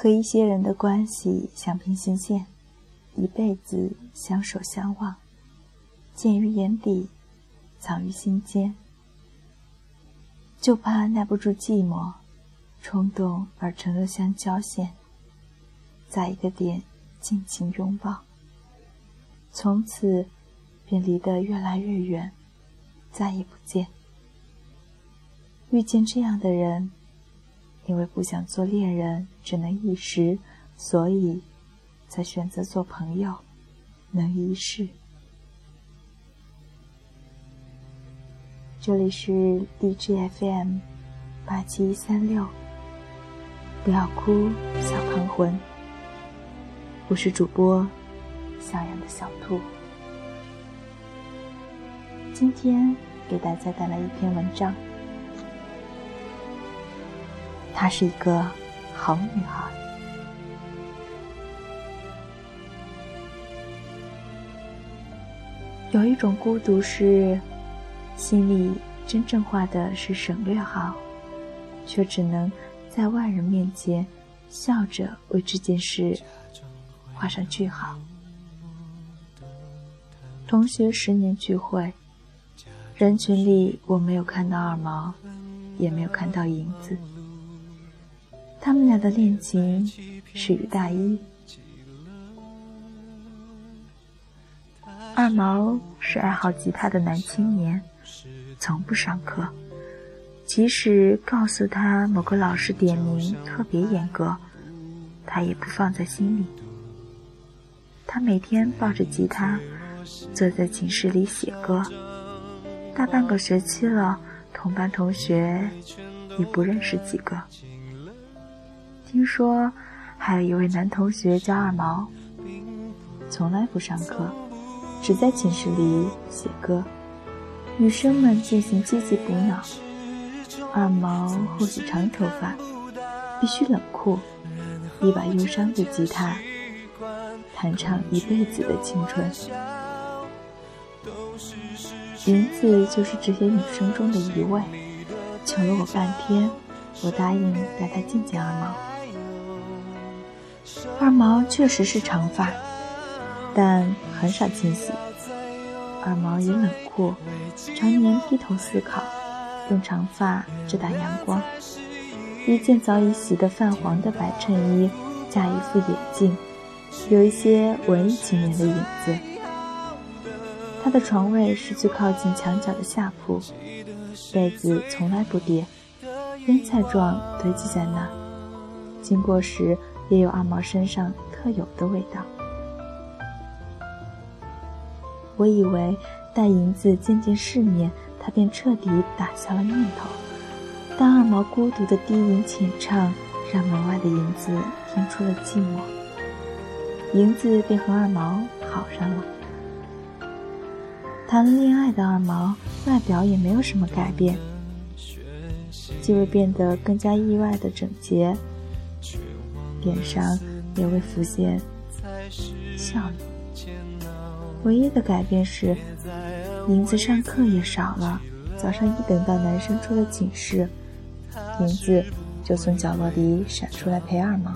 和一些人的关系像平行线，一辈子相守相望，见于眼底，藏于心间。就怕耐不住寂寞，冲动而成了相交线，在一个点尽情拥抱，从此便离得越来越远，再也不见。遇见这样的人，因为不想做恋人，只能一时，所以才选择做朋友，能一世。这里是 DJFM 八七三六，不要哭，小胖魂。我是主播向阳的小兔，今天给大家带来一篇文章。他是一个好女孩。有一种孤独是。心里真正画的是省略号，却只能在外人面前笑着为这件事画上句号。同学十年聚会，人群里我没有看到二毛，也没有看到银子。他们俩的恋情始于大一。二毛是爱好吉他的男青年。从不上课，即使告诉他某个老师点名特别严格，他也不放在心里。他每天抱着吉他，坐在寝室里写歌。大半个学期了，同班同学也不认识几个。听说还有一位男同学叫二毛，从来不上课，只在寝室里写歌。女生们进行积极补脑。二毛或许长头发，必须冷酷，一把忧伤的吉他，弹唱一辈子的青春。银子就是这些女生中的一位，求了我半天，我答应带她见见二毛。二毛确实是长发，但很少清洗。二毛也冷酷，常年低头思考，用长发遮挡阳光。一件早已洗得泛黄的白衬衣，加一副眼镜，有一些文艺青年的影子。他的床位是最靠近墙角的下铺，被子从来不叠，腌菜状堆积在那，经过时也有二毛身上特有的味道。我以为待银子见见世面，他便彻底打消了念头。但二毛孤独的低吟浅唱，让门外的银子听出了寂寞。银子便和二毛好上了。谈了恋爱的二毛，外表也没有什么改变，既未变得更加意外的整洁，脸上也未浮现笑容。唯一的改变是，名字上课也少了。早上一等到男生出了寝室，名字就从角落里闪出来陪二毛。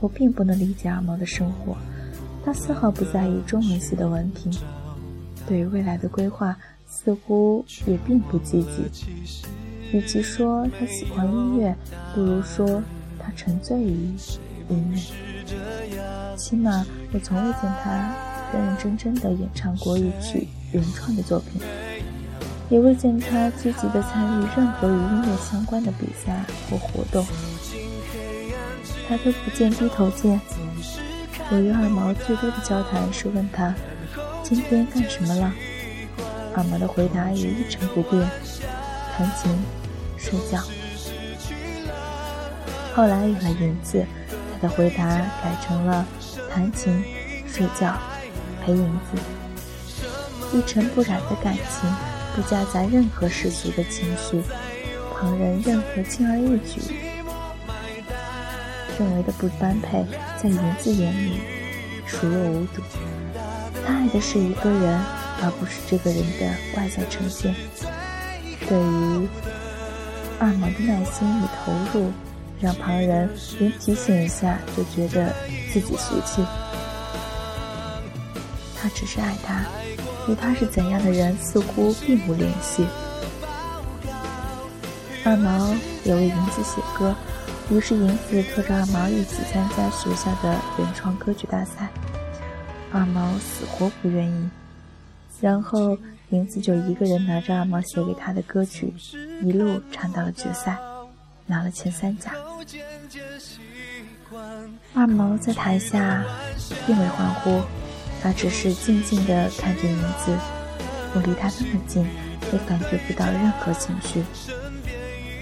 我并不能理解二毛的生活，他丝毫不在意中文系的文凭，对于未来的规划似乎也并不积极。与其说他喜欢音乐，不如说他沉醉于音乐。起码我从未见他认认真真的演唱国语曲原创的作品，也未见他积极的参与任何与音乐相关的比赛或活动。抬头不见低头见，我与二毛最多的交谈是问他今天干什么了，二毛的回答也一成不变：弹琴、睡觉。后来有了银子。他的回答改成了弹琴、睡觉、陪银子，一尘不染的感情，不夹杂任何世俗的情绪，旁人任何轻而易举认为的不般配，在银子眼里熟若无睹。他爱的是一个人，而不是这个人的外在呈现。对于二毛的耐心与投入。让旁人连提醒一下就觉得自己俗气。他只是爱他，与他是怎样的人似乎并无联系。二毛也为银子写歌，于是银子拖着二毛一起参加学校的原创歌曲大赛。二毛死活不愿意，然后银子就一个人拿着二毛写给他的歌曲，一路唱到了决赛，拿了前三甲。二毛在台下并未欢呼，他只是静静地看着银子。我离他那么近，也感觉不到任何情绪。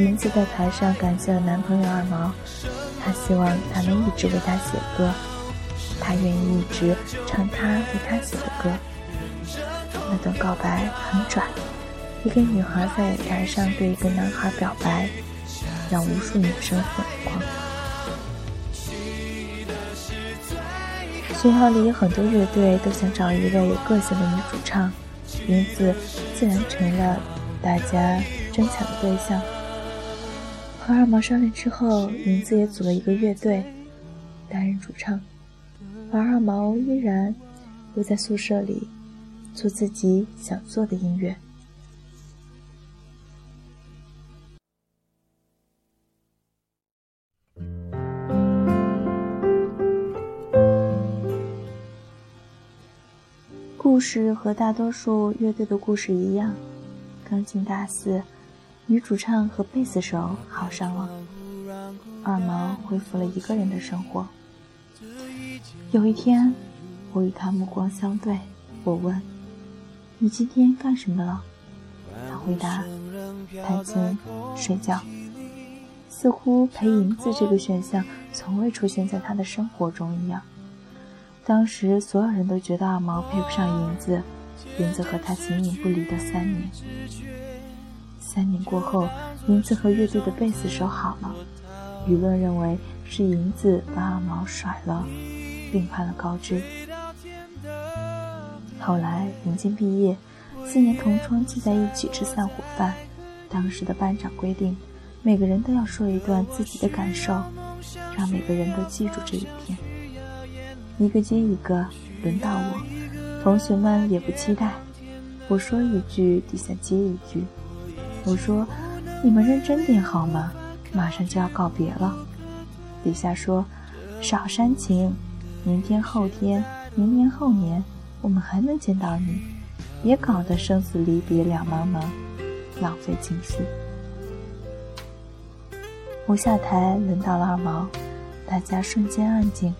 银子在台上感谢了男朋友二毛，他希望他能一直为他写歌。他愿意一直唱他为他写的歌。那段告白很拽，一个女孩在台上对一个男孩表白，让无数女生疯狂。学校里很多乐队都想找一位有个性的女主唱，银子自然成了大家争抢的对象。和二毛商量之后，银子也组了一个乐队，担任主唱。而二毛依然留在宿舍里，做自己想做的音乐。故事和大多数乐队的故事一样，刚进大四，女主唱和贝斯手好上了，二毛恢复了一个人的生活。有一天，我与他目光相对，我问：“你今天干什么了？”他回答：“弹琴、睡觉。”似乎陪银子这个选项从未出现在他的生活中一样。当时所有人都觉得阿毛配不上银子，银子和他形影不离的三年。三年过后，银子和乐队的贝斯手好了，舆论认为是银子把阿毛甩了。并判了高知。后来临近毕业，四年同窗聚在一起吃散伙饭。当时的班长规定，每个人都要说一段自己的感受，让每个人都记住这一天。一个接一个，轮到我，同学们也不期待。我说一句，底下接一句。我说：“你们认真点好吗？马上就要告别了。”底下说：“少煽情。”明天、后天、明年、后年，我们还能见到你，别搞得生死离别两茫茫，浪费情绪。我下台，轮到了二毛，大家瞬间安静。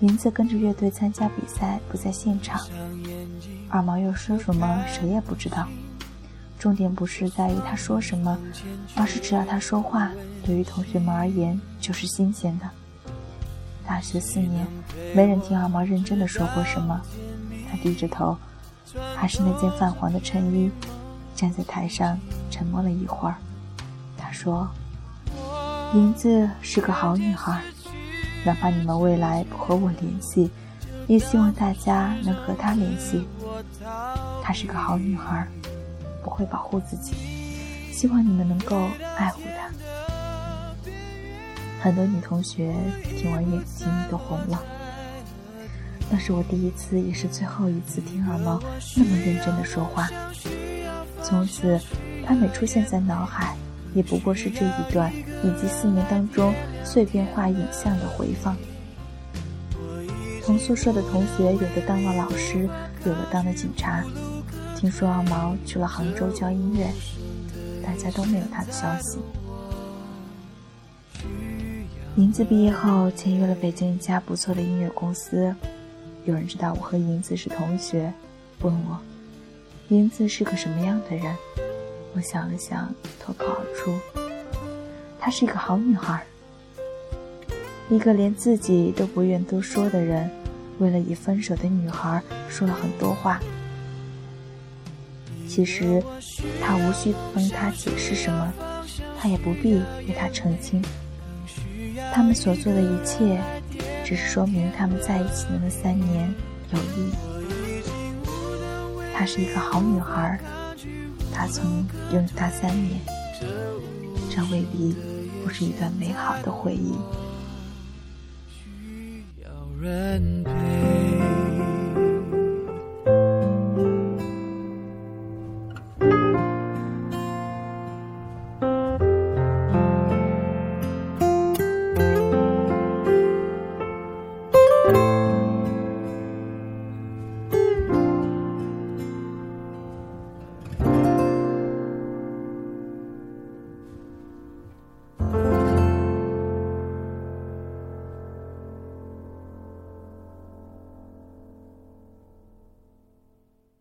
林子跟着乐队参加比赛，不在现场。二毛又说什么，谁也不知道。重点不是在于他说什么，而是只要他说话，对于同学们而言就是新鲜的。大学四年，没人听二毛认真的说过什么。他低着头，还是那件泛黄的衬衣，站在台上沉默了一会儿。他说：“银子是个好女孩，哪怕你们未来不和我联系，也希望大家能和她联系。她是个好女孩，不会保护自己，希望你们能够爱护她。”很多女同学听完眼睛都红了。那是我第一次，也是最后一次听二毛那么认真的说话。从此，他每出现在脑海，也不过是这一段以及四年当中碎片化影像的回放。同宿舍的同学，有的当了老师，有的当了警察。听说二毛去了杭州教音乐，大家都没有他的消息。银子毕业后签约了北京一家不错的音乐公司。有人知道我和银子是同学，问我银子是个什么样的人。我想了想，脱口而出：“她是一个好女孩。”一个连自己都不愿多说的人，为了已分手的女孩说了很多话。其实他无需帮她解释什么，他也不必为她澄清。他们所做的一切，只是说明他们在一起的那三年有意义。她是一个好女孩，她曾拥有她三年，这未必不是一段美好的回忆。需要人陪